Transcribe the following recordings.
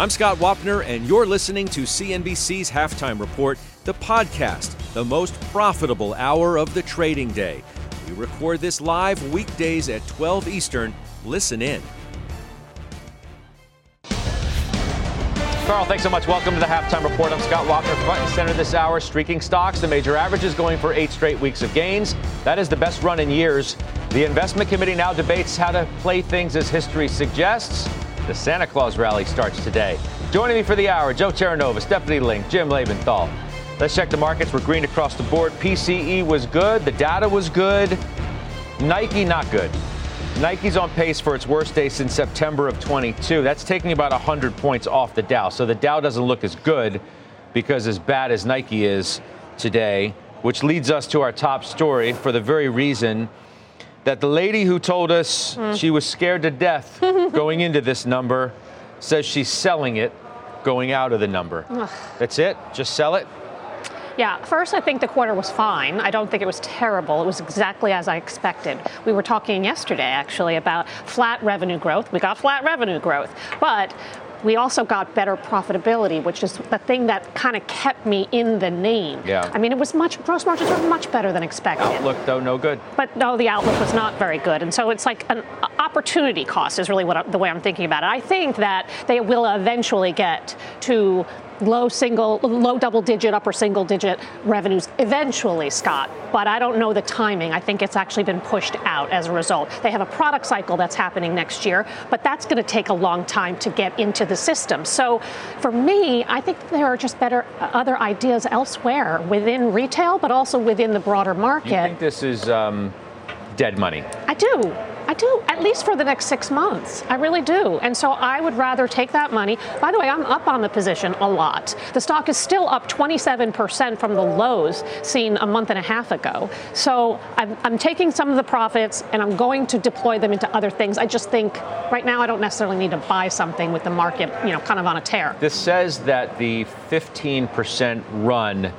I'm Scott Wapner, and you're listening to CNBC's Halftime Report, the podcast, the most profitable hour of the trading day. We record this live weekdays at 12 Eastern. Listen in. Carl, thanks so much. Welcome to the Halftime Report. I'm Scott Wapner, front and center this hour. Streaking stocks, the major averages going for eight straight weeks of gains. That is the best run in years. The investment committee now debates how to play things as history suggests. The Santa Claus rally starts today. Joining me for the hour, Joe Terranova, Stephanie Link, Jim Lebenthal. Let's check the markets. We're green across the board. PCE was good. The data was good. Nike, not good. Nike's on pace for its worst day since September of 22. That's taking about 100 points off the Dow. So the Dow doesn't look as good because as bad as Nike is today, which leads us to our top story for the very reason that the lady who told us mm. she was scared to death going into this number says she's selling it going out of the number. That's it? Just sell it? Yeah, first, I think the quarter was fine. I don't think it was terrible. It was exactly as I expected. We were talking yesterday, actually, about flat revenue growth. We got flat revenue growth. But we also got better profitability, which is the thing that kind of kept me in the name. Yeah. I mean, it was much, gross margins were much better than expected. Outlook, though, no good. But no, the outlook was not very good. And so it's like an uh, opportunity cost is really what the way I'm thinking about it. I think that they will eventually get to low single, low double digit, upper single digit revenues eventually, Scott. But I don't know the timing. I think it's actually been pushed out as a result. They have a product cycle that's happening next year, but that's going to take a long time to get into the system. So for me, I think there are just better uh, other ideas elsewhere within retail, but also within the broader market. You think this is um, dead money? I do. I do, at least for the next six months. I really do. And so I would rather take that money. By the way, I'm up on the position a lot. The stock is still up 27% from the lows seen a month and a half ago. So I'm, I'm taking some of the profits and I'm going to deploy them into other things. I just think right now I don't necessarily need to buy something with the market, you know, kind of on a tear. This says that the 15% run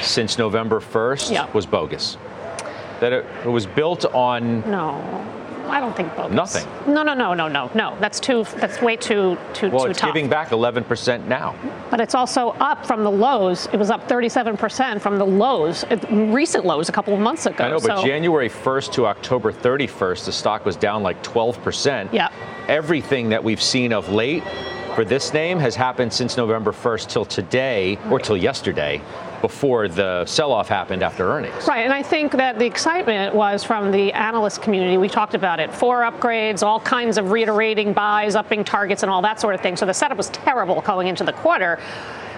since November 1st yeah. was bogus. That it, it was built on no I don't think bogus. Nothing. No, no, no, no, no, no. That's too. That's way too too well, too it's tough. giving back 11 percent now. But it's also up from the lows. It was up 37 percent from the lows, uh, recent lows a couple of months ago. I know, but so. January 1st to October 31st, the stock was down like 12 percent. Yeah. Everything that we've seen of late for this name has happened since November 1st till today or till yesterday before the sell-off happened after earnings. Right, and I think that the excitement was from the analyst community. We talked about it, four upgrades, all kinds of reiterating buys, upping targets, and all that sort of thing. So the setup was terrible going into the quarter.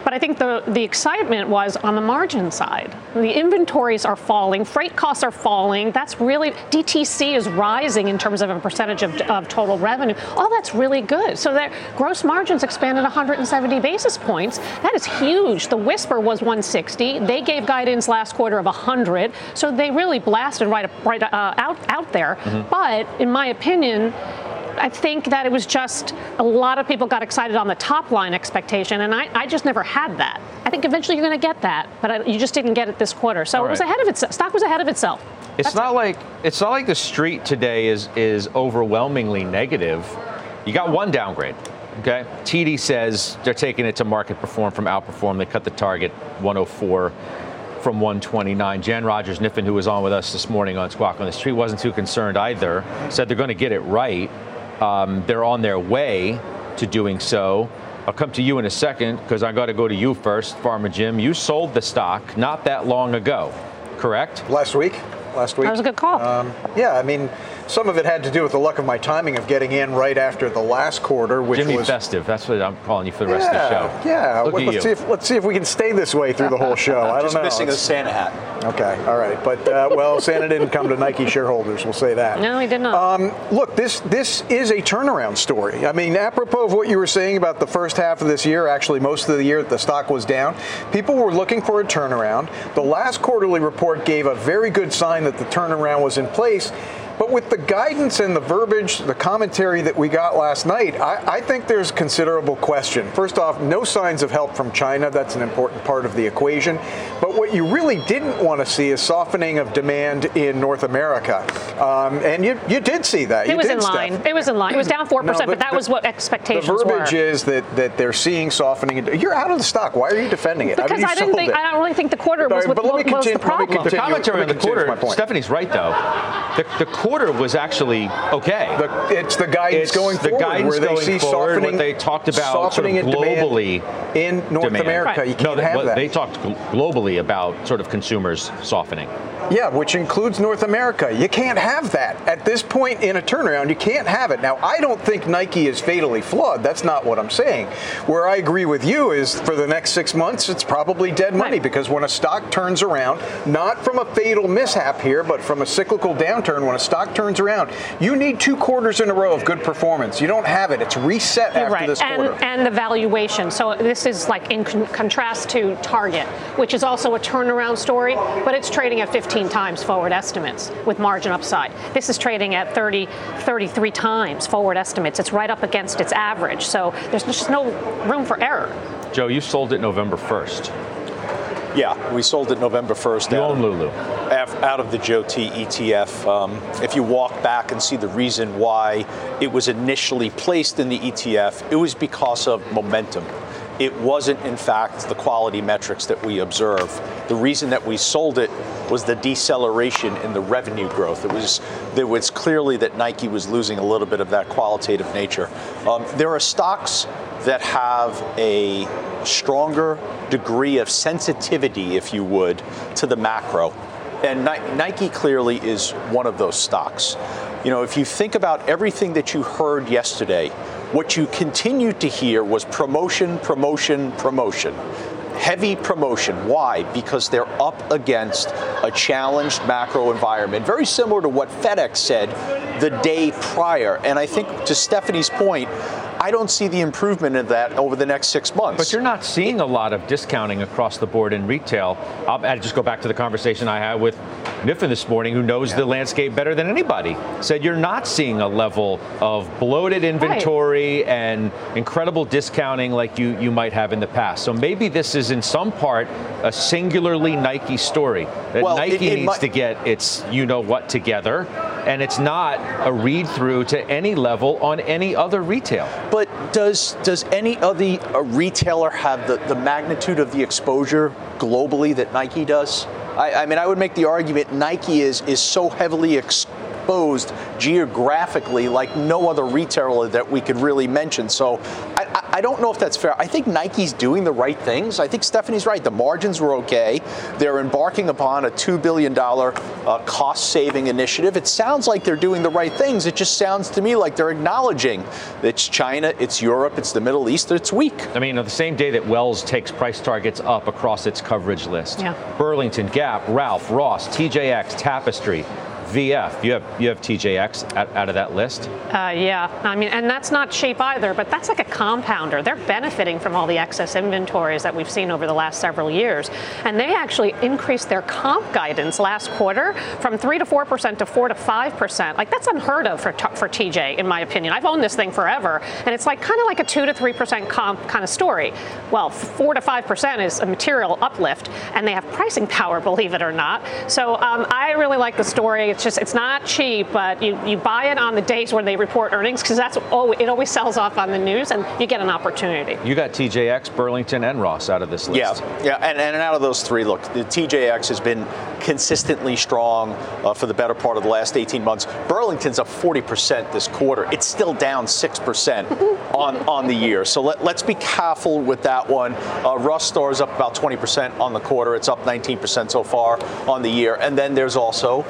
But I think the, the excitement was on the margin side. The inventories are falling, freight costs are falling. That's really, DTC is rising in terms of a percentage of, of total revenue. All that's really good. So their gross margins expanded 170 basis points. That is huge. The whisper was 160. They gave guidance last quarter of 100. So they really blasted right, right uh, out, out there. Mm-hmm. But in my opinion, I think that it was just a lot of people got excited on the top line expectation, and I, I just never had that. I think eventually you're going to get that, but I, you just didn't get it this quarter. So right. it was ahead of itself. Stock was ahead of itself. It's That's not it. like it's not like the street today is is overwhelmingly negative. You got one downgrade. Okay. TD says they're taking it to market perform from outperform. They cut the target 104 from 129. Jan Rogers Kniffen, who was on with us this morning on Squawk on the Street, wasn't too concerned either. Said they're going to get it right. Um, they're on their way to doing so. I'll come to you in a second because I got to go to you first, Farmer Jim. You sold the stock not that long ago, correct? Last week. Last week. That was a good call. Um, yeah, I mean, some of it had to do with the luck of my timing of getting in right after the last quarter, which Jimmy was festive. That's what I'm calling you for the rest yeah, of the show. Yeah, Look Let, at us you. see if let's see if we can stay this way through the whole show. I don't Just know. missing a Santa hat. Okay, all right, but uh, well, Santa didn't come to Nike shareholders. We'll say that. No, he did not. Um, look, this this is a turnaround story. I mean, apropos of what you were saying about the first half of this year, actually most of the year the stock was down. People were looking for a turnaround. The last quarterly report gave a very good sign that the turnaround was in place. But with the guidance and the verbiage, the commentary that we got last night, I, I think there's considerable question. First off, no signs of help from China. That's an important part of the equation. But what you really didn't want to see is softening of demand in North America. Um, and you, you did see that. it You was did, in line. Steph. It was in line. It was down 4%, No, the- but that the- was what expectations were. The expectations verbiage were. is that, that they're seeing softening. You're out of the stock. Why are you defending it? because mean, I didn't think, it. I don't really think the quarter was, Sorry, what, but let me was the continue- let me problem. continue. The commentary let on the quarter. Stephanie's right though. The, the quarter was actually okay. The, it's the guidance It's going the forward guidance where they going see forward, softening. what they talked about softening sort of globally in North demand. America. Right. You can't no, they, have that. they talked globally about sort of consumers softening. Yeah, which includes North America. You can't have that. At this point in a turnaround, you can't have it. Now, I don't think Nike is fatally flawed. That's not what I'm saying. Where I agree with you is for the next six months, it's probably dead money Right. because when a stock turns around, not from a fatal mishap here, but from a cyclical downturn, when a stock turns around, you need two quarters in a row of good performance. You don't have it. It's reset You're after right, this and, quarter. and the valuation. So this is like in con- contrast to Target, which is also a turnaround story, but it's trading at 15 times forward estimates with margin upside. This is trading at 30, 33 times forward estimates. It's right up against its average. So there's just no room for error. Joe, you sold it November 1st. Yeah, we sold it November 1st. You out own of- Lulu. af- out of the JOET ETF. Um, if you walk back and see the reason why it was initially placed in the ETF, it was because of momentum. It wasn't, in fact, the quality metrics that we observe. The reason that we sold it was the deceleration in the revenue growth. It was there was clearly that Nike was losing a little bit of that qualitative nature. Um, there are stocks that have a stronger degree of sensitivity, if you would, to the macro. And Nike clearly is one of those stocks. You know, if you think about everything that you heard yesterday, what you continued to hear was promotion, promotion, promotion. Heavy promotion. Why? Because they're up against a challenged macro environment, very similar to what FedEx said the day prior. And I think to Stephanie's point, I don't see the improvement in that over the next six months. But you're not seeing a lot of discounting across the board in retail. I'll, I'll just go back to the conversation I had with Kniffen this morning, who knows the landscape better than anybody. Said you're not seeing a level of bloated inventory and incredible discounting like you, you might have in the past. So maybe this is in some part a singularly Nike story that Well, Nike it- it needs might- to get its you know what together. And it's not a read through to any level on any other retail. But does does any other uh, retailer have the, the magnitude of the exposure globally that Nike does? I, I mean, I would make the argument Nike is is so heavily exposed geographically like no other retailer that we could really mention. So I, I, I don't know if that's fair. I think Nike's doing the right things. I think Stephanie's right. The margins were okay. They're embarking upon a $2 billion uh, cost saving initiative. It sounds like they're doing the right things. It just sounds to me like they're acknowledging that it's China, it's Europe, it's the Middle East, it's weak. I mean, on the same day that Wells takes price targets up across its coverage list, Yeah. Burlington, Gap, Ralph, Ross, TJX, Tapestry, VF. You have you have TJX out, out of that list. Uh, yeah, I mean, and that's not cheap either, but that's like a compounder. They're benefiting from all the excess inventories that we've seen over the last several years. And they actually increased their comp guidance last quarter from 3 to 4% to 4 to 5%. Like, that's unheard of for, for TJ, in my opinion. I've owned this thing forever, and it's like kind of like a 2 to 3% comp kind of story. Well, 4 to 5% is a material uplift, and they have pricing power, believe it or not. So um, I really like the story. It's just, it's not cheap, but you, you buy it on the days when they report earnings because that's oh, it always sells off on the news, and you get an opportunity. You got TJX, Burlington, and Ross out of this list. Yeah, yeah, and, and out of those three, look, the TJX has been consistently strong uh, for the better part of the last 18 months. Burlington's up 40% this quarter. It's still down 6% on, on the year. So let, let's be careful with that one. Uh, Ross Stores is up about 20% on the quarter. It's up 19% so far on the year. And then there's also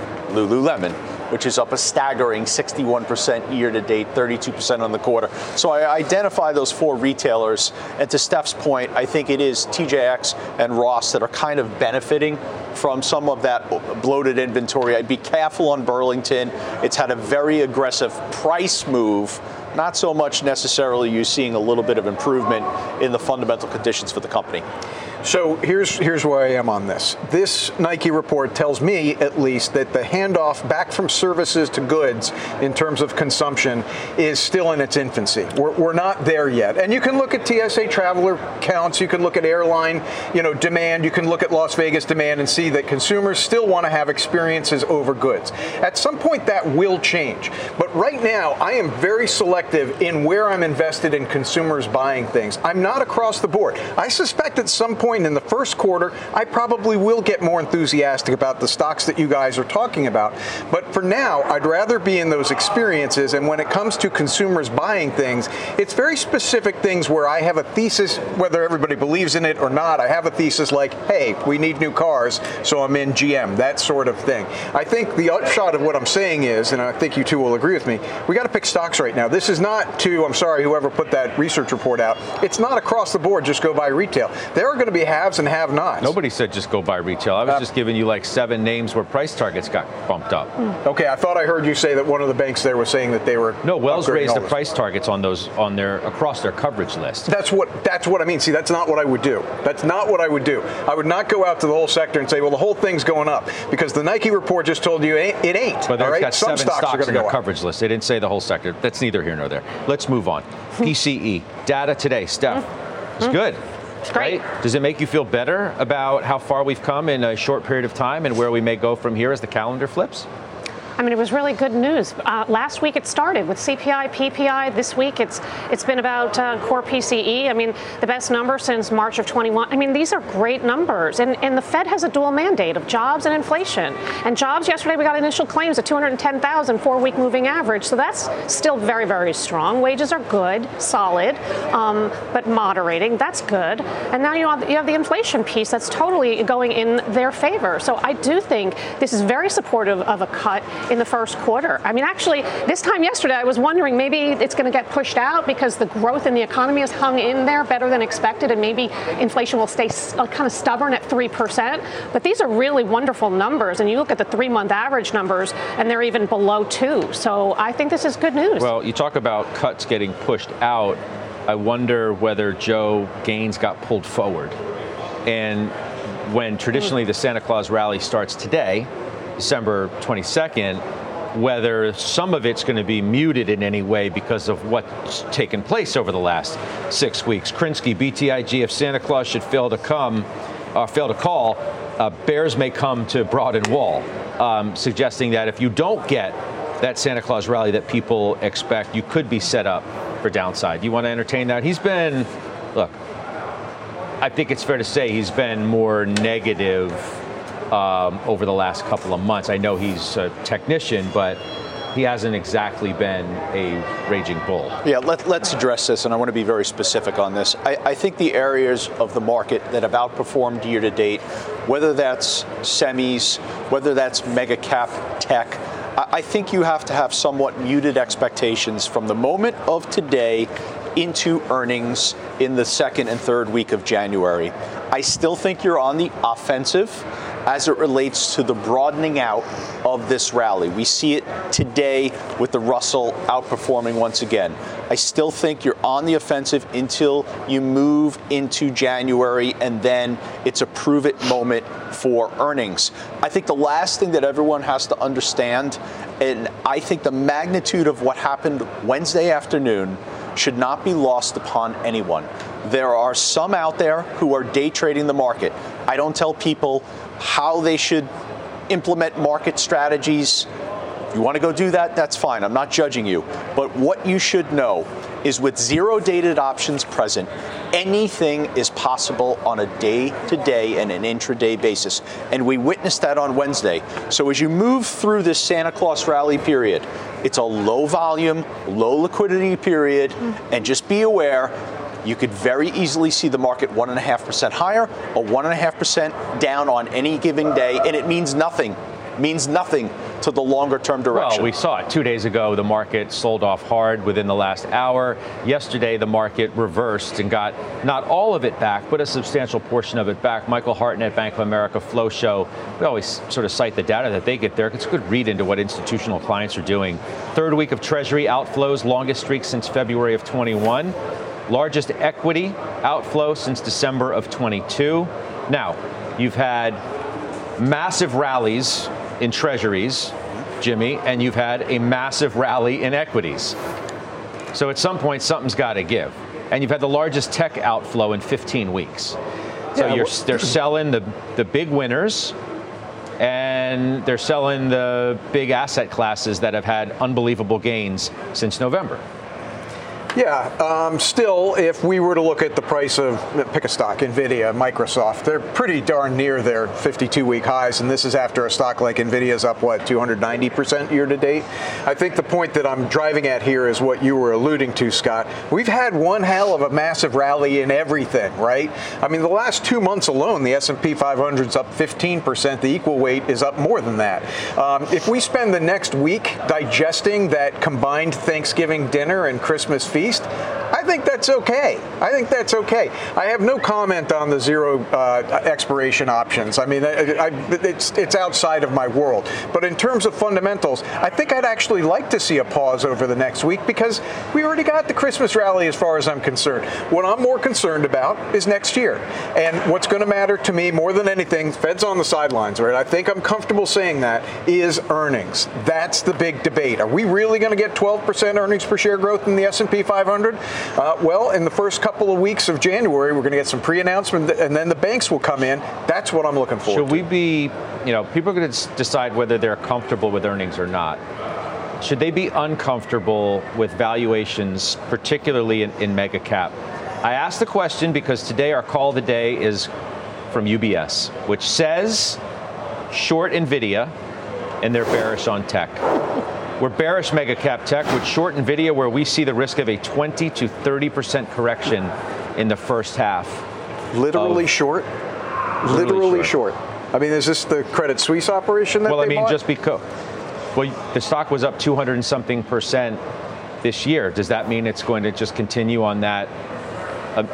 Lululemon. which is up a staggering 61% year to date, 32% on the quarter. So I identify those four retailers. And to Steph's point, I think it is TJX and Ross that are kind of benefiting from some of that bloated inventory. I'd be careful on Burlington. It's had a very aggressive price move not so much necessarily you seeing a little bit of improvement in the fundamental conditions for the company. So here's here's where I am on this. This Nike report tells me, at least, that the handoff back from services to goods in terms of consumption is still in its infancy. We're, we're not there yet. And you can look at TSA traveler counts, you can look at airline, you know, demand, you can look at Las Vegas demand and see that consumers still want to have experiences over goods. At some point, that will change. But right now, I am very selective in where I'm invested in consumers buying things. I'm not across the board. I suspect at some point point in the first quarter, I probably will get more enthusiastic about the stocks that you guys are talking about. But for now, I'd rather be in those experiences. And when it comes to consumers buying things, it's very specific things where I have a thesis, whether everybody believes in it or not. I have a thesis like, hey, we need new cars, so I'm in GM, that sort of thing. I think the upshot of what I'm saying is, and I think you two will agree with me, we got to pick stocks right now. This is not to, I'm sorry, whoever put that research report out, it's not across the board, just go buy retail. There are going to be haves and have nots. Nobody said just go buy retail. I was uh, just giving you like seven names where price targets got bumped up. Hmm. Okay, I thought I heard you say that one of the banks there was saying that they were no. Wells raised the price targets on those on their across their coverage list. That's what that's what I mean. See, that's not what I would do. That's not what I would do. I would not go out to the whole sector and say, well, the whole thing's going up because the Nike report just told you it ain't. But they've right? got Some seven stocks, stocks on their coverage list. They didn't say the whole sector. That's neither here nor there. Let's move on. PCE data today, Steph. It's good. It's great. Right? Does it make you feel better about how far we've come in a short period of time and where we may go from here as the calendar flips? I mean, it was really good news. Uh, last week it started with CPI, PPI. This week it's it's been about uh, core PCE. I mean, the best number since March of 21. I mean, these are great numbers. And, and the Fed has a dual mandate of jobs and inflation. And jobs, yesterday we got initial claims of 210,000, four week moving average. So that's still very, very strong. Wages are good, solid, um, but moderating. That's good. And now you have, you have the inflation piece that's totally going in their favor. So I do think this is very supportive of a cut in the first quarter. I mean, actually, this time yesterday, I was wondering maybe it's going to get pushed out because the growth in the economy has hung in there better than expected, and maybe inflation will stay uh, kind of stubborn at 3%. But these are really wonderful numbers, and you look at the three month average numbers, and they're even below two. So I think this is good news. Well, you talk about cuts getting pushed out. I wonder whether Joe Gaines got pulled forward. And when traditionally the Santa Claus rally starts today, December 22nd, whether some of it's going to be muted in any way because of what's taken place over the last six weeks. Krinsky, BTIG, if Santa Claus should fail to come, uh, fail to call, uh, bears may come to Broad and Wall, um, suggesting that if you don't get that Santa Claus rally that people expect, you could be set up for downside. You want to entertain that? He's been, look, I think it's fair to say he's been more negative um, over the last couple of months. I know he's a technician, but he hasn't exactly been a raging bull. Yeah, let, us address this, and I want to be very specific on this. I, I, think the areas of the market that have outperformed year to date, whether that's semis, whether that's mega cap tech, I, I think you have to have somewhat muted expectations from the moment of today into earnings in the second and third week of January. I still think you're on the offensive as it relates to the broadening out of this rally. We see it today with the Russell outperforming once again. I still think you're on the offensive until you move into January, and then it's a prove it moment for earnings. I think the last thing that everyone has to understand, and I think the magnitude of what happened Wednesday afternoon should not be lost upon anyone. There are some out there who are day trading the market. I don't tell people how they should implement market strategies. If you want to go do that, that's fine. I'm not judging you. But what you should know is with zero dated options present, anything is possible on a day to day and an intraday basis. And we witnessed that on Wednesday. So as you move through this Santa Claus rally period, it's a low volume, low liquidity period, mm. and just be aware you could very easily see the market 1.5% higher or 1.5% down on any given day, and it means nothing means nothing to the longer term direction. Well, we saw it two days ago. The market sold off hard within the last hour. Yesterday, the market reversed and got not all of it back, but a substantial portion of it back. Michael Hartnett, Bank of America, Flow Show. We always sort of cite the data that they get there. It's a good read into what institutional clients are doing. Third week of Treasury outflows, longest streak since February of 21. Largest equity outflow since December of 22. Now, you've had massive rallies in treasuries, Jimmy, and you've had a massive rally in equities. So at some point, something's got to give. And you've had the largest tech outflow in 15 weeks. So yeah, they're selling the, the big winners and they're selling the big asset classes that have had unbelievable gains since November. Yeah, um, still, if we were to look at the price of, pick a stock, NVIDIA, Microsoft, they're pretty darn near their 52-week highs, and this is after a stock like Nvidia is up, what, 290% year to date? I think the point that I'm driving at here is what you were alluding to, Scott. We've had one hell of a massive rally in everything, right? I mean, the last two months alone, the S&P 500 is up 15%. The equal weight is up more than that. Um, if we spend the next week digesting that combined Thanksgiving dinner and Christmas feast, I think that's okay. I think that's okay. I have no comment on the zero uh, expiration options. I mean, I, I, it's it's outside of my world. But in terms of fundamentals, I think I'd actually like to see a pause over the next week because we already got the Christmas rally as far as I'm concerned. What I'm more concerned about is next year. And what's going to matter to me more than anything, Fed's on the sidelines, right? I think I'm comfortable saying that is earnings. That's the big debate. Are we really going to get 12% earnings per share growth in the S&P 500? Uh, well, in the first couple of weeks of January, we're going to get some pre-announcement, and then the banks will come in. That's what I'm looking for. Should we be, you know, people are going to decide whether they're comfortable with earnings or not. Should they be uncomfortable with valuations, particularly in, in mega cap? I ask the question because today our call of the day is from UBS, which says short NVIDIA and they're bearish on tech. We're bearish mega cap tech with short NVIDIA, where we see the risk of a 20 to 30% correction in the first half. Literally short? Literally, literally short. short. I mean, is this the Credit Suisse operation that Well, I mean, bought? just because. Well, the stock was up 200 and something percent this year. Does that mean it's going to just continue on that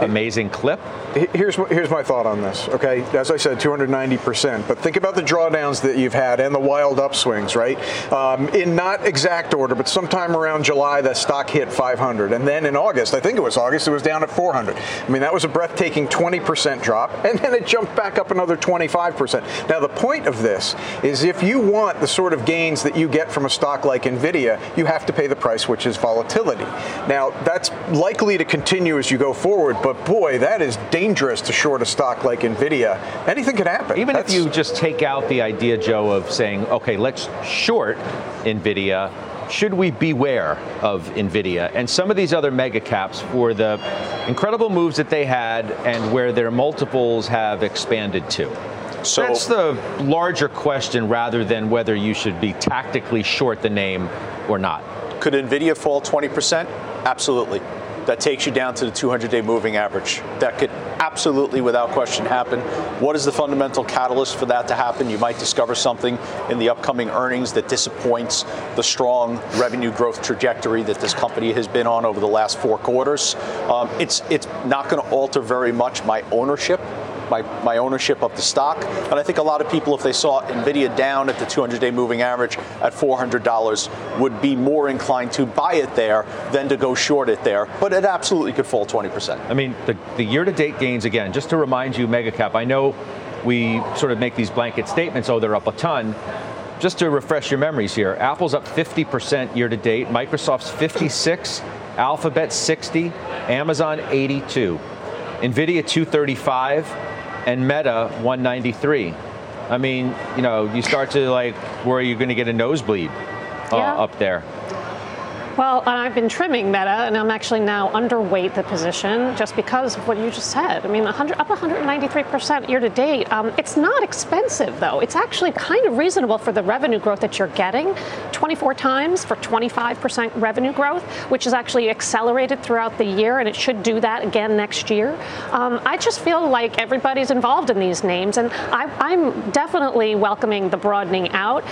amazing clip? Here's here's my thought on this. Okay, as I said, 290 percent. But think about the drawdowns that you've had and the wild upswings, right? Um, in not exact order, but sometime around July, the stock hit 500, and then in August, I think it was August, it was down at 400. I mean, that was a breathtaking 20 percent drop, and then it jumped back up another 25 percent. Now, the point of this is if you want the sort of gains that you get from a stock like Nvidia, you have to pay the price, which is volatility. Now, that's likely to continue as you go forward, but boy, that is dangerous dangerous to short a stock like Nvidia. Anything could happen. Even That's, if you just take out the idea, Joe, of saying, okay, let's short Nvidia. Should we beware of Nvidia and some of these other mega caps for the incredible moves that they had and where their multiples have expanded to? So that's the larger question rather than whether you should be tactically short the name or not. Could Nvidia fall 20%? Absolutely that takes you down to the 200 day moving average. That could absolutely, without question, happen. What is the fundamental catalyst for that to happen? You might discover something in the upcoming earnings that disappoints the strong revenue growth trajectory that this company has been on over the last four quarters. Um, it's, it's not going to alter very much my ownership my, my ownership of the stock. And I think a lot of people, if they saw NVIDIA down at the 200 day moving average at $400, would be more inclined to buy it there than to go short it there. But it absolutely could fall 20%. I mean, the, the year to date gains, again, just to remind you, Megacap, I know we sort of make these blanket statements, oh, they're up a ton just to refresh your memories here, Apple's up 50% year to date, Microsoft's 56, Alphabet 60, Amazon 82, Nvidia 235, and Meta 193. I mean, you know, you start to like where are you're going to get a nosebleed uh, yeah. up there. Well, I've been trimming Meta, and I'm actually now underweight the position just because of what you just said. I mean, 100, up 193% year to date. Um, it's not expensive, though. It's actually kind of reasonable for the revenue growth that you're getting 24 times for 25% revenue growth, which is actually accelerated throughout the year, and it should do that again next year. Um, I just feel like everybody's involved in these names, and I, I'm definitely welcoming the broadening out.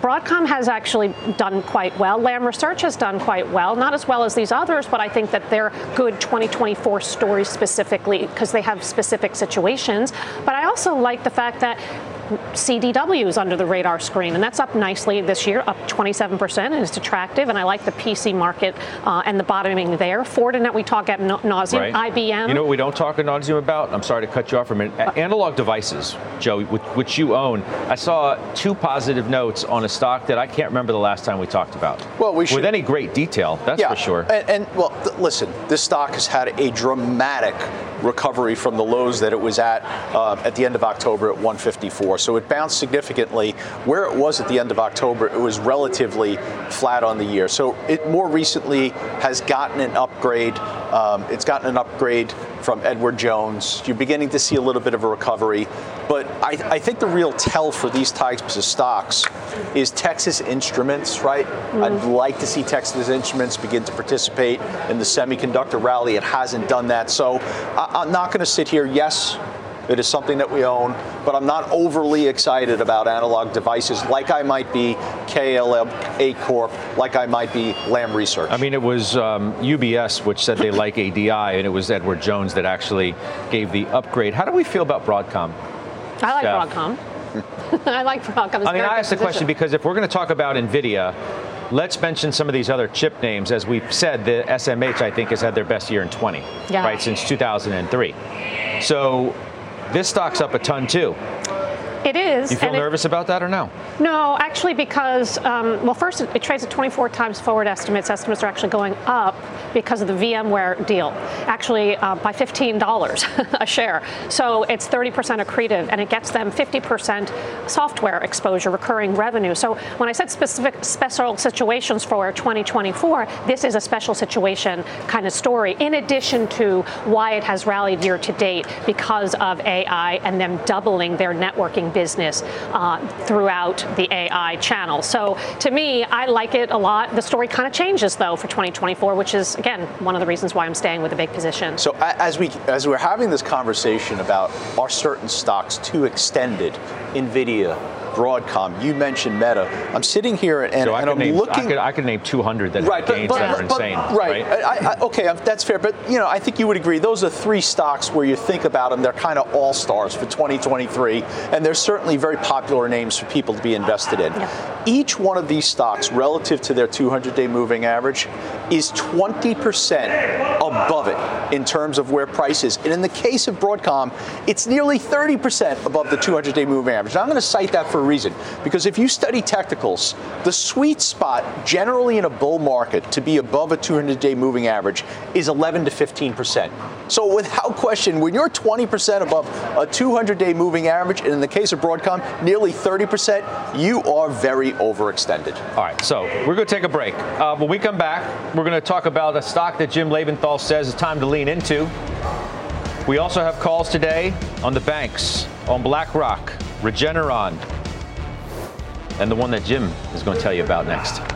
Broadcom has actually done quite well. Lam Research has done quite well, not as well as these others, but I think that they're good 2024 stories specifically because they have specific situations. But I also like the fact that CDW is under the radar screen, and that's up nicely this year, up 27%, and it's attractive. And I like the PC market uh, and the bottoming there. Fortinet, we talk at nauseum. Right. IBM. You know what we don't talk at nauseum about? I'm sorry to cut you off for a minute. Uh, Analog devices, Joe, which you own. I saw two positive notes on a stock that I can't remember the last time we talked about. Well, we should. With any great detail, that's yeah, for sure. And, and well, th- listen, this stock has had a dramatic recovery from the lows that it was at uh, at the end of October at 154. So it bounced significantly. Where it was at the end of October, it was relatively flat on the year. So it more recently has gotten an upgrade. Um, it's gotten an upgrade from Edward Jones. You're beginning to see a little bit of a recovery. But I, I think the real tell for these types of stocks is Texas Instruments, right? Mm-hmm. I'd like to see Texas Instruments begin to participate in the semiconductor rally. It hasn't done that. So I, I'm not going to sit here. Yes, it is something that we own, but I'm not overly excited about analog devices like I might be KLA Corp, like I might be Lam Research. I mean, it was um, UBS which said they like ADI, and it was Edward Jones that actually gave the upgrade. How do we feel about Broadcom? I like Steph? Broadcom. I like Broadcom. It's I mean, I asked the question because if we're going to talk about NVIDIA, let's mention some of these other chip names. As we've said, the SMH, I think, has had their best year in 20, yeah. right, since 2003. So this stock's up a ton too. It is. You feel nervous it, about that or no? No, actually, because, um, well, first, it, it, trades at 24 times forward estimates. Estimates are actually going up because of the VMware deal, actually uh, by $15 a share. So it's 30% accretive, and it gets them 50% software exposure, recurring revenue. So when I said specific special situations for 2024, this is a special situation kind of story, in addition to why it has rallied year to date because of AI and them doubling their networking business uh, throughout the AI channel. So to me, I like it a lot. The story kind of changes though for 2024, which is again one of the reasons why I'm staying with a big position. So as we as we're having this conversation about are certain stocks too extended, Nvidia, Broadcom. You mentioned Meta. I'm sitting here and, so and I'm name, looking. I could, I could, name 200 that right, gains but, that are but, insane. Right. right? I, I, okay, um, that's fair. But you know, I think you would agree. Those are three stocks where you think about them. They're kind of all stars for 2023, and they're certainly very popular names for people to be invested in. Yeah. Each one of these stocks, relative to their 200-day moving average, is 20% above it in terms of where price is. And in the case of Broadcom, it's nearly 30% above the 200-day moving average. Now, I'm going to cite that for reason. Because if you study technicals, the sweet spot generally in a bull market to be above a 200 day moving average is 11 to 15%. So without question, when you're 20% above a 200 day moving average, and in the case of Broadcom, nearly 30%, you are very overextended. All right, so we're going to take a break. Uh, when we come back, we're going to talk about a stock that Jim Lebenthal says is time to lean into. We also have calls today on the banks, on BlackRock, Regeneron, and the one that Jim is going to tell you about next.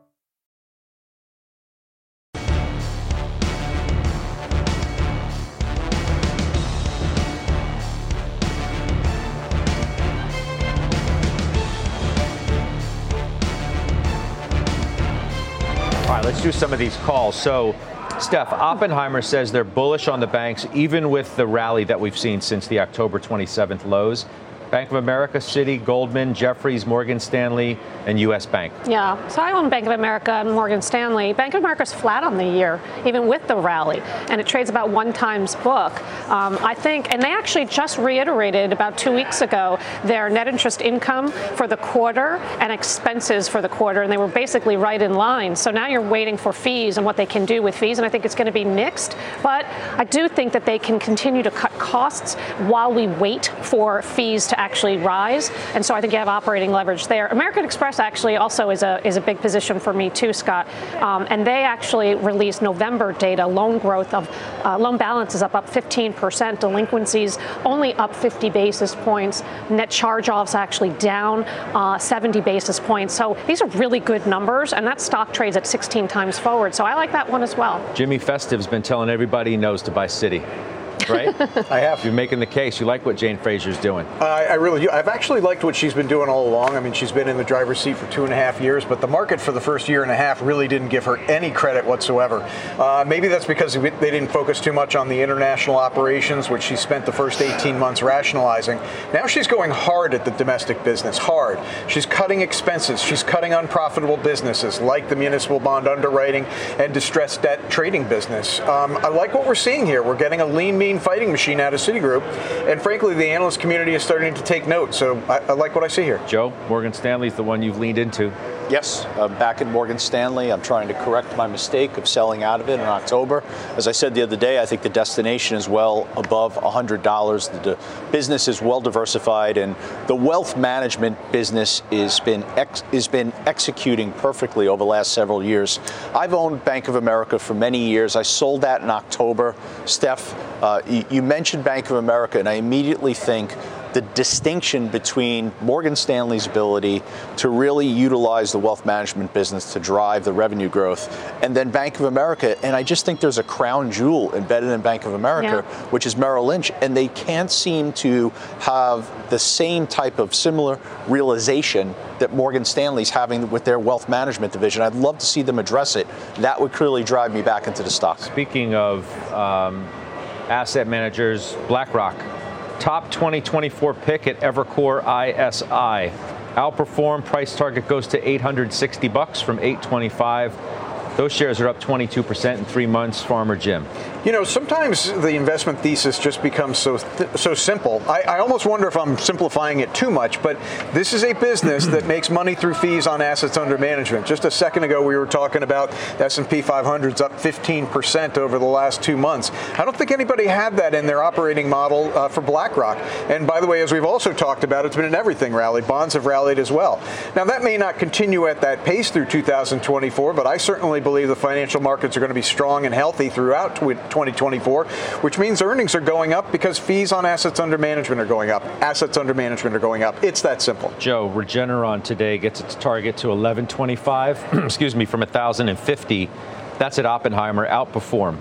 Right, some of these calls. So, Steph, Oppenheimer says they're bullish on the banks, even with the rally that we've seen since the October 27th lows. Bank of America, Citi, Goldman, Jefferies, Morgan Stanley, and U.S. Bank. Yeah, so I own Bank of America and Morgan Stanley. Bank of America's flat on the year, even with the rally, and it trades about one times book. Um, I think, and they actually just reiterated about two weeks ago their net interest income for the quarter and expenses for the quarter, and they were basically right in line. So now you're waiting for fees and what they can do with fees, and I think it's going to be mixed. But I do think that they can continue to cut costs while we wait for fees to actually rise. And so I think you have operating leverage there. American Express actually also is a is a big position for me too, Scott. Um, and they actually released November data, loan growth of uh, loan balance is up up 15%, delinquencies only up 50 basis points, net charge-offs actually down uh, 70 basis points. So these are really good numbers, and that stock trades at 16 times forward. So I like that one as well. Jimmy Festive's been telling everybody he knows to buy Citi. Right? I have. You're making the case. You like what Jane Fraser's doing. I, I really do. I've actually liked what she's been doing all along. I mean, she's been in the driver's seat for two and a half years, but the market for the first year and a half really didn't give her any credit whatsoever. Uh, maybe that's because they didn't focus too much on the international operations, which she spent the first 18 months rationalizing. Now she's going hard at the domestic business, hard. She's cutting expenses. She's cutting unprofitable businesses like the municipal bond underwriting and distressed debt trading business. Um, I like what we're seeing here. We're getting a lean, mean fighting machine out of Citigroup, and frankly, the analyst community is starting to take note. So I, I like what I see here. Joe, Morgan Stanley's the one you've leaned into. Yes, uh, back at Morgan Stanley. I'm trying to correct my mistake of selling out of it in October. As I said the other day, I think the destination is well above $100. The business is well diversified, and the wealth management business is been ex- has been executing perfectly over the last several years. I've owned Bank of America for many years. I sold that in October. Steph, uh, you mentioned Bank of America, and I immediately think the distinction between Morgan Stanley's ability to really utilize the wealth management business to drive the revenue growth, and then Bank of America. And I just think there's a crown jewel embedded in Bank of America, Yeah. which is Merrill Lynch, and they can't seem to have the same type of similar realization that Morgan Stanley's having with their wealth management division. I'd love to see them address it. That would clearly drive me back into the stock. Speaking of um, asset managers, BlackRock, top 2024 pick at Evercore ISI. Outperform price target goes to 860 bucks from 825. Those shares are up 22% in three months. Farmer Jim. You know, sometimes the investment thesis just becomes so th- so simple. I, I almost wonder if I'm simplifying it too much, but this is a business that makes money through fees on assets under management. Just a second ago, we were talking about S&P 500's up 15% over the last two months. I don't think anybody had that in their operating model uh, for BlackRock. And by the way, as we've also talked about, it's been an everything rally. Bonds have rallied as well. Now, that may not continue at that pace through 2024, but I certainly believe the financial markets are going to be strong and healthy throughout 2024, which means earnings are going up because fees on assets under management are going up. Assets under management are going up. It's that simple. Joe, Regeneron today gets its target to 1125, excuse me, from 1050. That's at Oppenheimer. Outperform.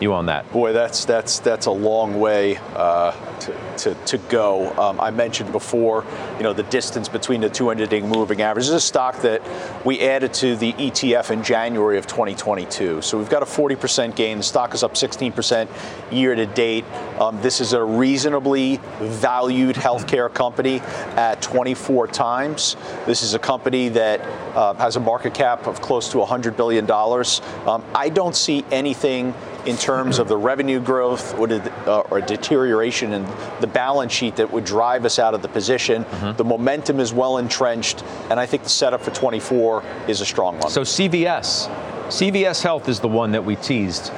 You on that? Boy, that's that's that's a long way uh, to, to, to go. Um, I mentioned before, you know, the distance between the 200-day moving average. This is a stock that we added to the ETF in January of 2022. So we've got a 40% gain. The stock is up 16% year to date. Um, this is a reasonably valued healthcare company at 24 times. This is a company that uh, has a market cap of close to 100 billion dollars. Um, I don't see anything in terms of the revenue growth or, the, uh, or deterioration in the balance sheet that would drive us out of the position. The momentum is well entrenched, and I think the setup for 24 is a strong one. So CVS, CVS Health is the one that we teased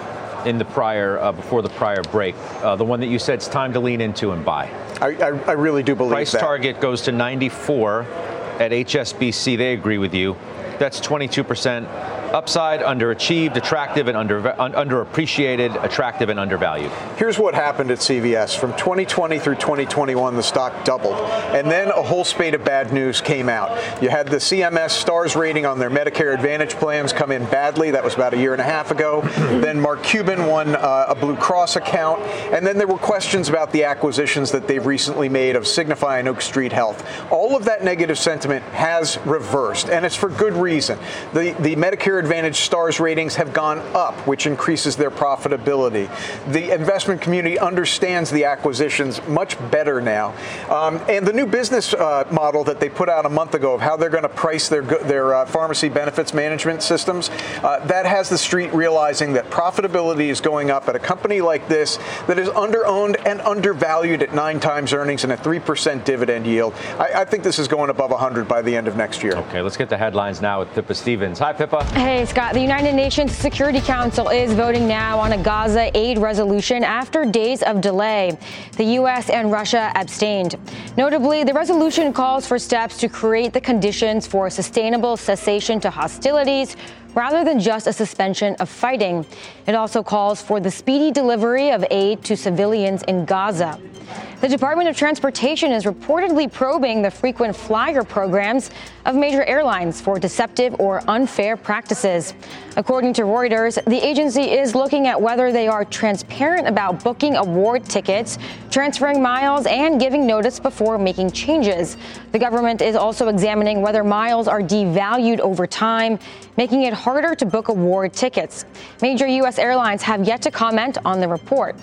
in the prior, uh, before the prior break. Uh, the one that you said it's time to lean into and buy. I, I, I really do believe that. Price that. target goes to 94 at HSBC. They agree with you. That's 22% Upside, underachieved, attractive, and under, un, underappreciated, attractive, and undervalued. Here's what happened at CVS. From 2020 through 2021, the stock doubled. And then a whole spate of bad news came out. You had the CMS stars rating on their Medicare Advantage plans come in badly. That was about a year and a half ago. then Mark Cuban won uh, a Blue Cross account. And then there were questions about the acquisitions that they've recently made of Signify and Oak Street Health. All of that negative sentiment has reversed, and it's for good reason. The, the Medicare Advantage stars ratings have gone up, which increases their profitability. The investment community understands the acquisitions much better now. Um, and the new business uh, model that they put out a month ago of how they're going to price their, their uh, pharmacy benefits management systems, uh, that has the street realizing that profitability is going up at a company like this that is under-owned and undervalued at nine times earnings and a 3% dividend yield. I, I think this is going above 100 by the end of next year. Okay, let's get the headlines now with Pippa Stevens. Hi, Pippa. Hey, Scott. The United Nations Security Council is voting now on a Gaza aid resolution after days of delay. The U.S. and Russia abstained. Notably, the resolution calls for steps to create the conditions for a sustainable cessation to hostilities rather than just a suspension of fighting. It also calls for the speedy delivery of aid to civilians in Gaza. The Department of Transportation is reportedly probing the frequent flyer programs of major airlines for deceptive or unfair practices. According to Reuters, the agency is looking at whether they are transparent about booking award tickets, transferring miles, and giving notice before making changes. The government is also examining whether miles are devalued over time, making it harder to book award tickets. Major U.S. airlines have yet to comment on the report.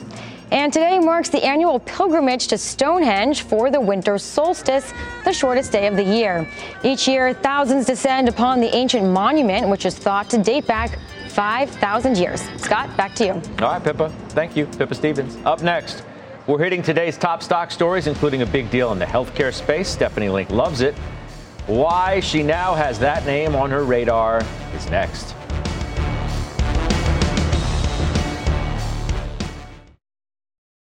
And today marks the annual pilgrimage to Stonehenge for the winter solstice, the shortest day of the year. Each year, thousands descend upon the ancient monument, which is thought to date back 5,000 years. Scott, back to you. All right, Pippa. Thank you, Pippa Stevens. Up next, we're hitting today's top stock stories, including a big deal in the healthcare space. Stephanie Link loves it. Why she now has that name on her radar is next.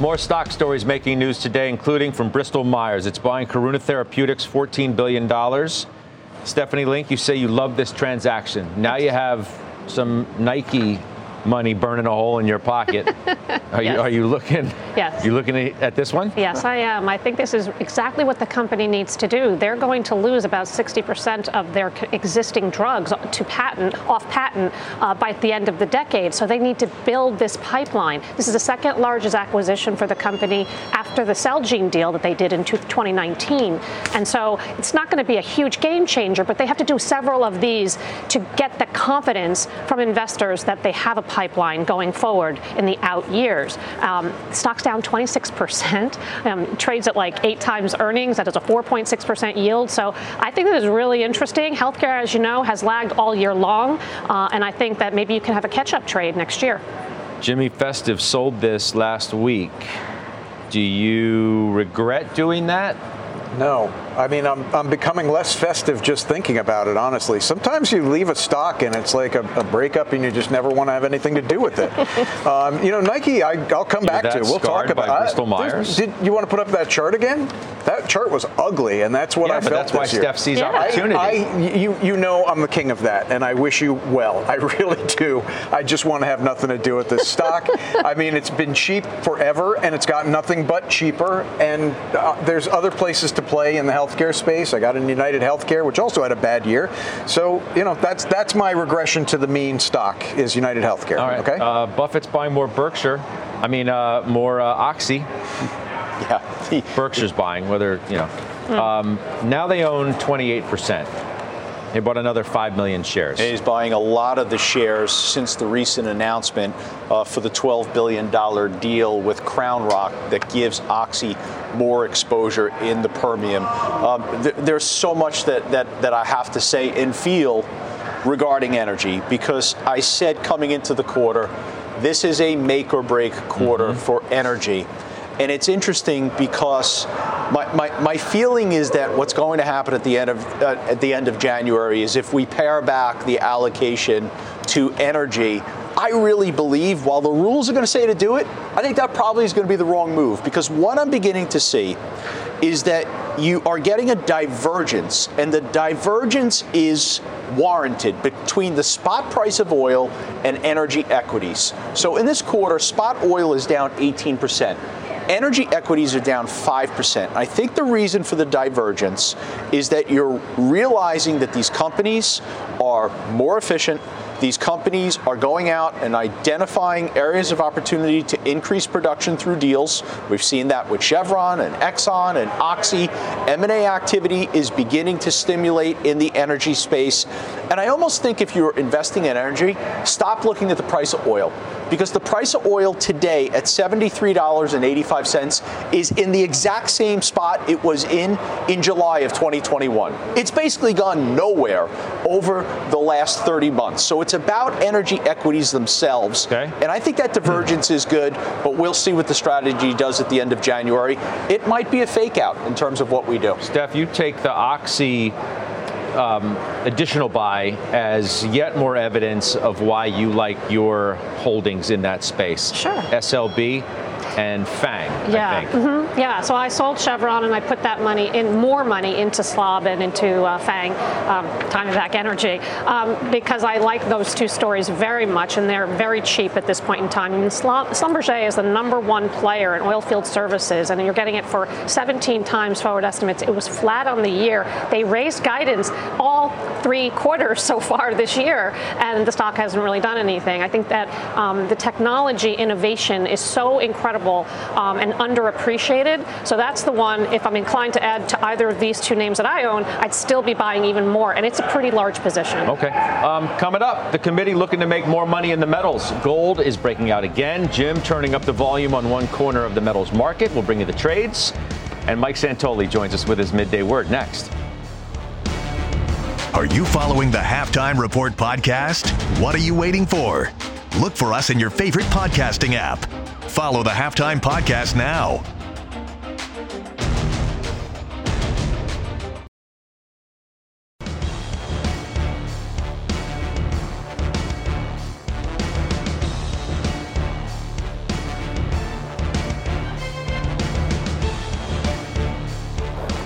More stock stories making news today, including from Bristol Myers. It's buying Karuna Therapeutics $14 billion. Stephanie Link, you say you love this transaction. Now you have some Nike money burning a hole in your pocket. Are, yes. you, are you looking? Yes. You looking at this one? Yes, I am. I think this is exactly what the company needs to do. They're going to lose about 60% of their existing drugs to patent, off patent, uh, by the end of the decade. So they need to build this pipeline. This is the second largest acquisition for the company after the Celgene deal that they did in 2019. And so it's not going to be a huge game changer, but they have to do several of these to get the confidence from investors that they have a pipeline going forward in the out years. Um, stock's down 26%, um, trades at like eight times earnings. That is a 4.6% yield. So I think that is really interesting. Healthcare, as you know, has lagged all year long, uh, and I think that maybe you can have a catch-up trade next year. Jimmy Festive sold this last week. Do you regret doing that? No. I mean, I'm, I'm becoming less festive just thinking about it, honestly. Sometimes you leave a stock and it's like a, a breakup and you just never want to have anything to do with it. um, you know, Nike, I, will come You're back to. We'll talk about by Bristol Myers. Did you want to put up that chart again? That chart was ugly, and that's what yeah, I felt that's why year. Steph sees yeah. opportunity. I, I, you, you know I'm the king of that, and I wish you well. I really do. I just want to have nothing to do with this stock. I mean, it's been cheap forever, and it's gotten nothing but cheaper, and uh, there's other places to play in the healthcare space. I got in United Healthcare, which also had a bad year. So, you know, that's that's my regression to the mean stock is United Healthcare. All right. Okay. Uh, Buffett's buying more Berkshire. I mean, uh, more uh, Oxy. Yeah. Berkshire's buying, whether, you know. Mm. Um, now they own 28%. He bought another 5 million shares. And he's buying a lot of the shares since the recent announcement uh, for the $12 billion deal with CrownRock that gives Oxy more exposure in the Permian. Um, th- there's so much that, that, that I have to say and feel regarding energy because I said coming into the quarter, this is a make or break quarter mm-hmm. for energy. And it's interesting because my, my, my, feeling is that what's going to happen at the end of uh, at the end of January is if we pare back the allocation to energy, I really believe while the rules are going to say to do it, I think that probably is going to be the wrong move because what I'm beginning to see is that you are getting a divergence, and the divergence is warranted between the spot price of oil and energy equities. So in this quarter, spot oil is down 18%. Energy equities are down 5%. I think the reason for the divergence is that you're realizing that these companies are more efficient, these companies are going out and identifying areas of opportunity to increase production through deals. We've seen that with Chevron and Exxon and Oxy. M&A activity is beginning to stimulate in the energy space. And I almost think if you're investing in energy, stop looking at the price of oil because the price of oil today at $73.85 is in the exact same spot it was in in July of 2021. It's basically gone nowhere over the last 30 months. So it's about energy equities themselves. Okay. And I think that divergence is good, but we'll see what the strategy does at the end of January. It might be a fake out in terms of what we do. Steph, you take the Oxy um, additional buy as yet more evidence of why you like your holdings in that space. Sure. SLB and FANG. Yeah, mm-hmm. yeah. So I sold Chevron and I put that money in more money into SLB and into uh, FANG, um, Diamondback Energy, um, because I like those two stories very much, and they're very cheap at this point in time. I mean, Schlumberger is the number one player in oilfield services, and you're getting it for 17 times forward estimates. It was flat on the year. They raised guidance all three quarters so far this year, and the stock hasn't really done anything. I think that um, the technology innovation is so incredible um, and underappreciated. So that's the one, if I'm inclined to add to either of these two names that I own, I'd still be buying even more. And it's a pretty large position. Okay. Um, coming up, the committee looking to make more money in the metals. Gold is breaking out again. Jim turning up the volume on one corner of the metals market. We'll bring you the trades. And Mike Santoli joins us with his midday word next. Are you following the Halftime Report podcast? What are you waiting for? Look for us in your favorite podcasting app Follow the Halftime Podcast now.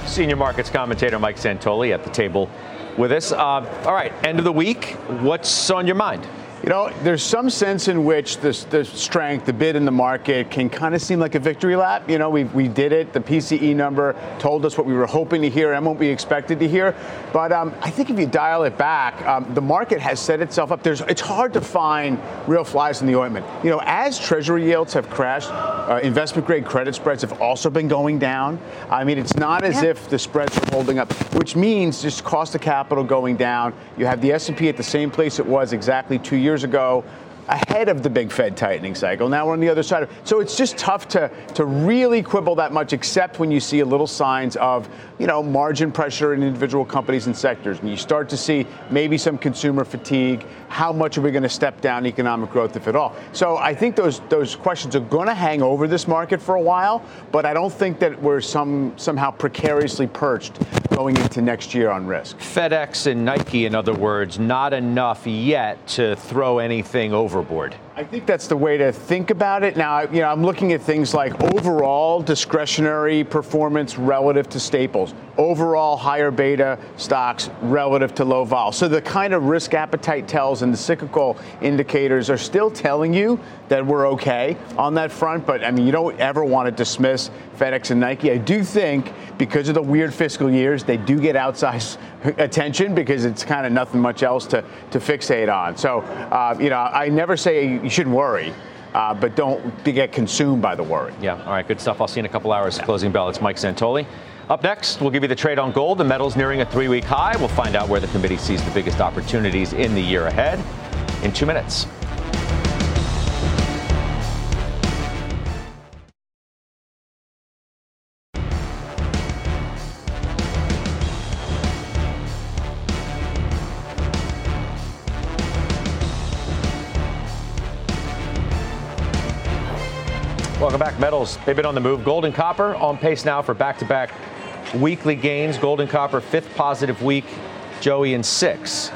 Senior markets commentator Mike Santoli at the table with us. Uh, all right, end of the week. What's on your mind? You know, there's some sense in which the, the strength, the bid in the market can kind of seem like a victory lap. You know, we, we did it. The PCE number told us what we were hoping to hear and what we expected to hear. But um, I think if you dial it back, um, the market has set itself up. There's, it's hard to find real flies in the ointment. You know, as Treasury yields have crashed, uh, investment grade credit spreads have also been going down. I mean, it's not as yeah. if the spreads are holding up, which means just cost of capital going down. You have the S&P at the same place it was exactly two years years ago ahead of the big Fed tightening cycle. Now we're on the other side. So it's just tough to, to really quibble that much, except when you see a little signs of, you know, margin pressure in individual companies and sectors. And you start to see maybe some consumer fatigue. How much are we going to step down economic growth, if at all? So I think those those questions are going to hang over this market for a while, but I don't think that we're some somehow precariously perched going into next year on risk. FedEx and Nike, in other words, not enough yet to throw anything overboard. I think that's the way to think about it. Now, you know, I'm looking at things like overall discretionary performance relative to staples, overall higher beta stocks relative to low vol. So the kind of risk appetite tells and the cyclical indicators are still telling you that we're okay on that front. But I mean, you don't ever want to dismiss FedEx and Nike. I do think because of the weird fiscal years, they do get outsized attention because it's kind of nothing much else to, to fixate on. So, uh, you know, I never say you shouldn't worry. Uh, but don't get consumed by the worry. Yeah. All right. Good stuff. I'll see you in a couple hours. Yeah. Closing bell. It's Mike Santoli. Up next, we'll give you the trade on gold. The metal's nearing a three week high. We'll find out where the committee sees the biggest opportunities in the year ahead in two minutes. Welcome back. Metals, they've been on the move. Gold and copper on pace now for back to back weekly gains. Gold and copper, fifth positive week. Joey in six.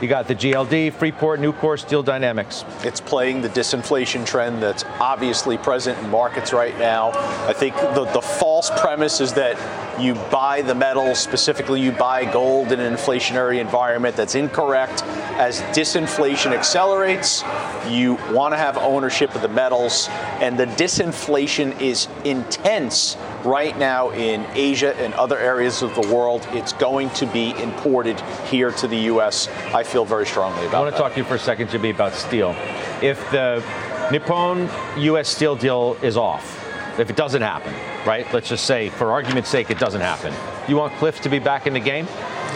You got the GLD, Freeport, Nucor, Steel Dynamics. It's playing the disinflation trend that's obviously present in markets right now. I think the, the false premise is that you buy the metals, specifically you buy gold in an inflationary environment. That's incorrect. As disinflation accelerates, you want to have ownership of the metals, and the disinflation is intense right now in Asia and other areas of the world. It's going to be imported here to the U.S. I feel very strongly about it. I want to that. talk to you for a second, Jimmy, about steel. If the Nippon U.S. steel deal is off, if it doesn't happen, right? Let's just say, for argument's sake, it doesn't happen. You want Cliff to be back in the game?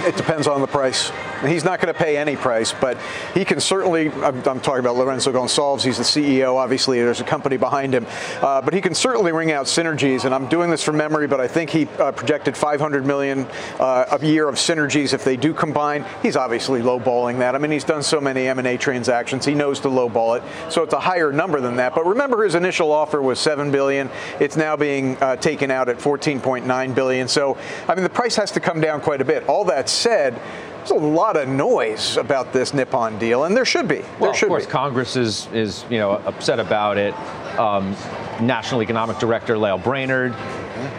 It depends on the price. He's not going to pay any price, but he can certainly. I'm, I'm talking about Lorenzo Gonçalves. He's the CEO. Obviously, there's a company behind him, uh, but he can certainly ring out synergies. And I'm doing this from memory, but I think he uh, projected 500 million uh, a year of synergies if they do combine. He's obviously lowballing that. I mean, he's done so many M&A transactions. He knows to lowball it, so it's a higher number than that. But remember, his initial offer was 7 billion. It's now being uh, taken out at 14.9 billion. So, I mean, the price has to come down quite a bit. All that said. There's a lot of noise about this Nippon deal, and there should be. Well, there should of course, be. Congress is is you know upset about it. Um, National Economic Director Lael Brainerd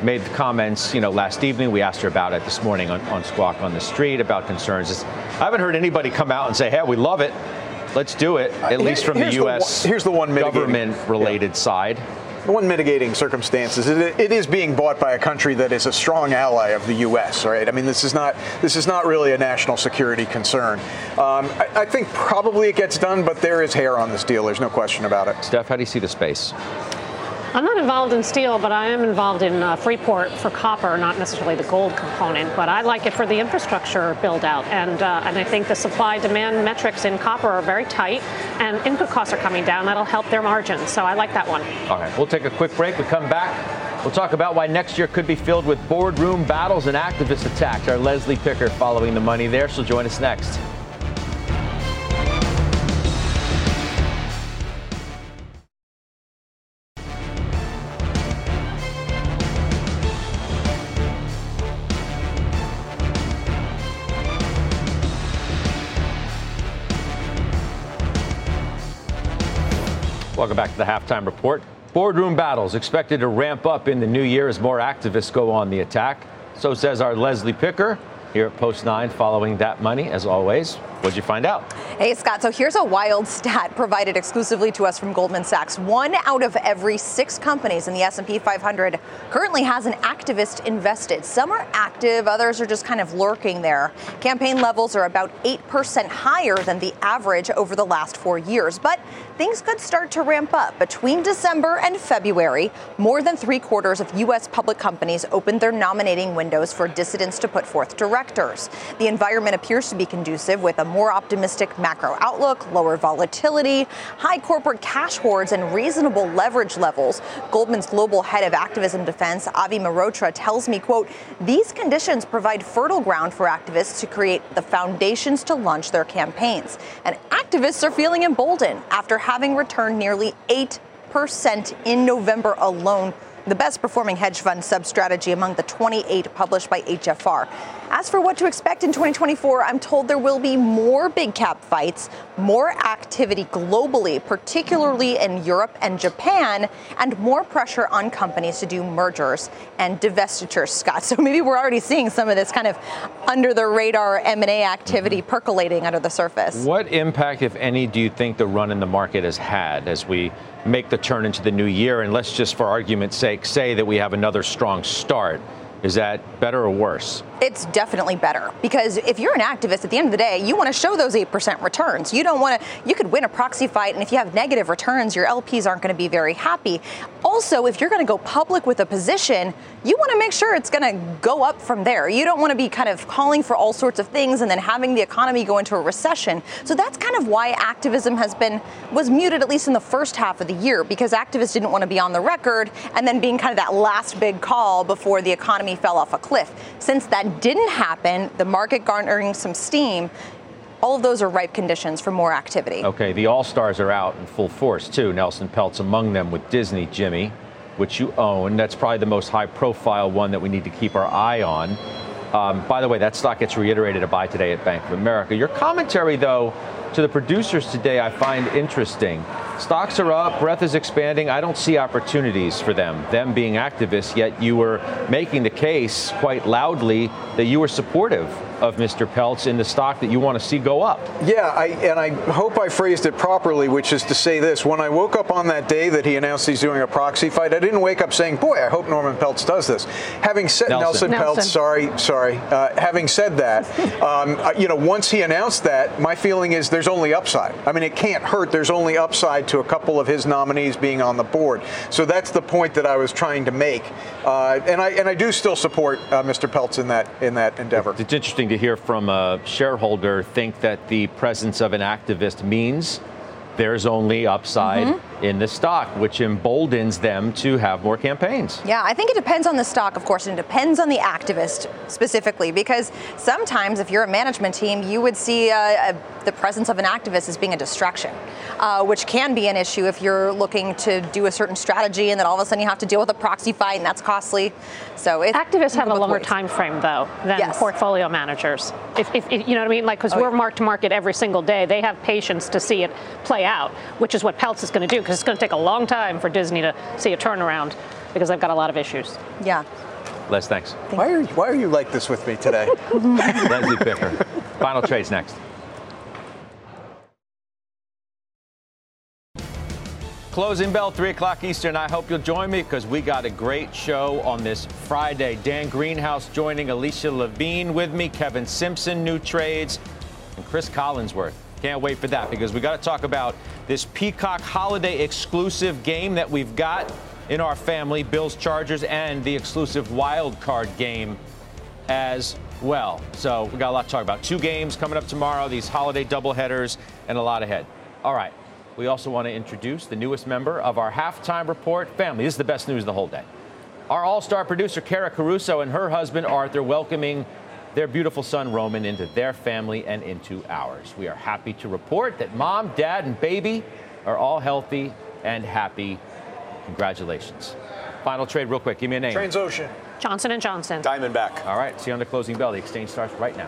made the comments, you know, last evening. We asked her about it this morning on, on Squawk on the Street about concerns. It's, I haven't heard anybody come out and say, "Hey, we love it. Let's do it." At least from the Here's the one- U.S. here's the one government-related side. One mitigating circumstance is it, it is being bought by a country that is a strong ally of the U.S. Right? I mean, this is not this is not really a national security concern. Um, I, I think probably it gets done, but there is hair on this deal. There's no question about it. Steph, how do you see the space? I'm not involved in steel, but I am involved in uh, Freeport for copper, not necessarily the gold component. But I like it for the infrastructure build out, and uh, and I think the supply demand metrics in copper are very tight, and input costs are coming down. That'll help their margins. So I like that one. All right, we'll take a quick break. We come back. We'll talk about why next year could be filled with boardroom battles and activist attacks. Our Leslie Picker following the money there. She'll join us next. Welcome back to the halftime report. Boardroom battles expected to ramp up in the new year as more activists go on the attack. So says our Leslie Picker here at Post 9 following that money, as always. What'd you find out? Hey, Scott. So here's a wild stat provided exclusively to us from Goldman Sachs. One out of every six companies in the S&P 500 currently has an activist invested. Some are active, others are just kind of lurking there. Campaign levels are about 8% higher than the average over the last four years. But things could start to ramp up. Between December and February, more than three quarters of U.S. public companies opened their nominating windows for dissidents to put forth directors. The environment appears to be conducive with a more optimistic macro outlook, lower volatility, high corporate cash hoards, and reasonable leverage levels. Goldman's global head of activism defense, Avi Mehrotra, tells me, quote, these conditions provide fertile ground for activists to create the foundations to launch their campaigns. And activists are feeling emboldened after having returned nearly 8% in November alone the best performing hedge fund sub strategy among the 28 published by HFR. As for what to expect in 2024, I'm told there will be more big cap fights, more activity globally, particularly in Europe and Japan, and more pressure on companies to do mergers and divestitures, Scott. So maybe we're already seeing some of this kind of under the radar M&A activity percolating under the surface. What impact, if any, do you think the run in the market has had as we make the turn into the new year? And let's just, for argument's sake, say that we have another strong start. Is that better or worse? It's definitely better because if you're an activist at the end of the day, you want to show those 8% returns. You don't want to, you could win a proxy fight, and if you have negative returns, your LPs aren't going to be very happy. Also, if you're going to go public with a position, you want to make sure it's going to go up from there. You don't want to be kind of calling for all sorts of things and then having the economy go into a recession. So that's kind of why activism has been, was muted at least in the first half of the year because activists didn't want to be on the record and then being kind of that last big call before the economy fell off a cliff. Since that didn't happen, the market garnering some steam, all of those are ripe conditions for more activity. Okay, the All Stars are out in full force too. Nelson Peltz among them with Disney, Jimmy, which you own. That's probably the most high profile one that we need to keep our eye on. Um, by the way, that stock gets reiterated to buy today at Bank of America. Your commentary, though, to the producers today, I find interesting. Stocks are up, breadth is expanding. I don't see opportunities for them, them being activists, yet you were making the case quite loudly that you were supportive of Mr. Peltz in the stock that you want to see go up. Yeah, I, and I hope I phrased it properly, which is to say this. When I woke up on that day that he announced he's doing a proxy fight, I didn't wake up saying, boy, I hope Norman Peltz does this. Having said Nelson, Nelson, Peltz, sorry, sorry. Uh, having said that, um, you know, once he announced that, my feeling is there's only upside. I mean, it can't hurt. There's only upside to a couple of his nominees being on the board. So that's the point that I was trying to make. Uh, and I and I do still support uh, Mr. Peltz in that in that endeavor. It's interesting to hear from a shareholder think that the presence of an activist means there's only upside mm-hmm. in the stock, which emboldens them to have more campaigns. Yeah, I think it depends on the stock, of course, and it depends on the activist specifically, because sometimes if you're a management team, you would see a the presence of an activist as being a distraction, uh, which can be an issue if you're looking to do a certain strategy and then all of a sudden you have to deal with a proxy fight and that's costly. So activists have a longer ways. time frame though than yes. portfolio managers. If, if, if, you know what I mean, like because oh, we're mark to market every single day, they have patience to see it play out, which is what Peltz is going to do because it's going to take a long time for Disney to see a turnaround because they've got a lot of issues. Yeah. Les, thanks. Why are, why are you like this with me today? Leslie Picker. Final trades next. Closing bell, 3 o'clock Eastern. I hope you'll join me because we got a great show on this Friday. Dan Greenhouse joining Alicia Levine with me, Kevin Simpson, new trades, and Cris Collinsworth. Can't wait for that because we got to talk about this Peacock holiday exclusive game that we've got in our family, Bills Chargers, and the exclusive wild card game as well. So we got a lot to talk about. Two games coming up tomorrow, these holiday doubleheaders, and a lot ahead. All right. We also want to introduce the newest member of our halftime report family. This is the best news of the whole day. Our all star producer, Kara Caruso, and her husband, Arthur, welcoming their beautiful son, Roman, into their family and into ours. We are happy to report that mom, dad, and baby are all healthy and happy. Congratulations. Final trade, real quick. Give me a name. Transocean. Johnson & Johnson. Diamondback. All right. See you on the closing bell. The exchange starts right now.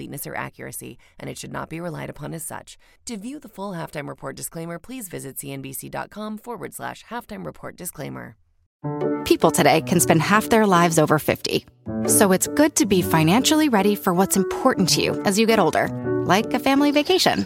completeness or accuracy, and it should not be relied upon as such. To view the full halftime report disclaimer, please visit cnbc.com forward slash halftime report disclaimer. People today can spend half their lives over 50. So it's good to be financially ready for what's important to you as you get older, like a family vacation.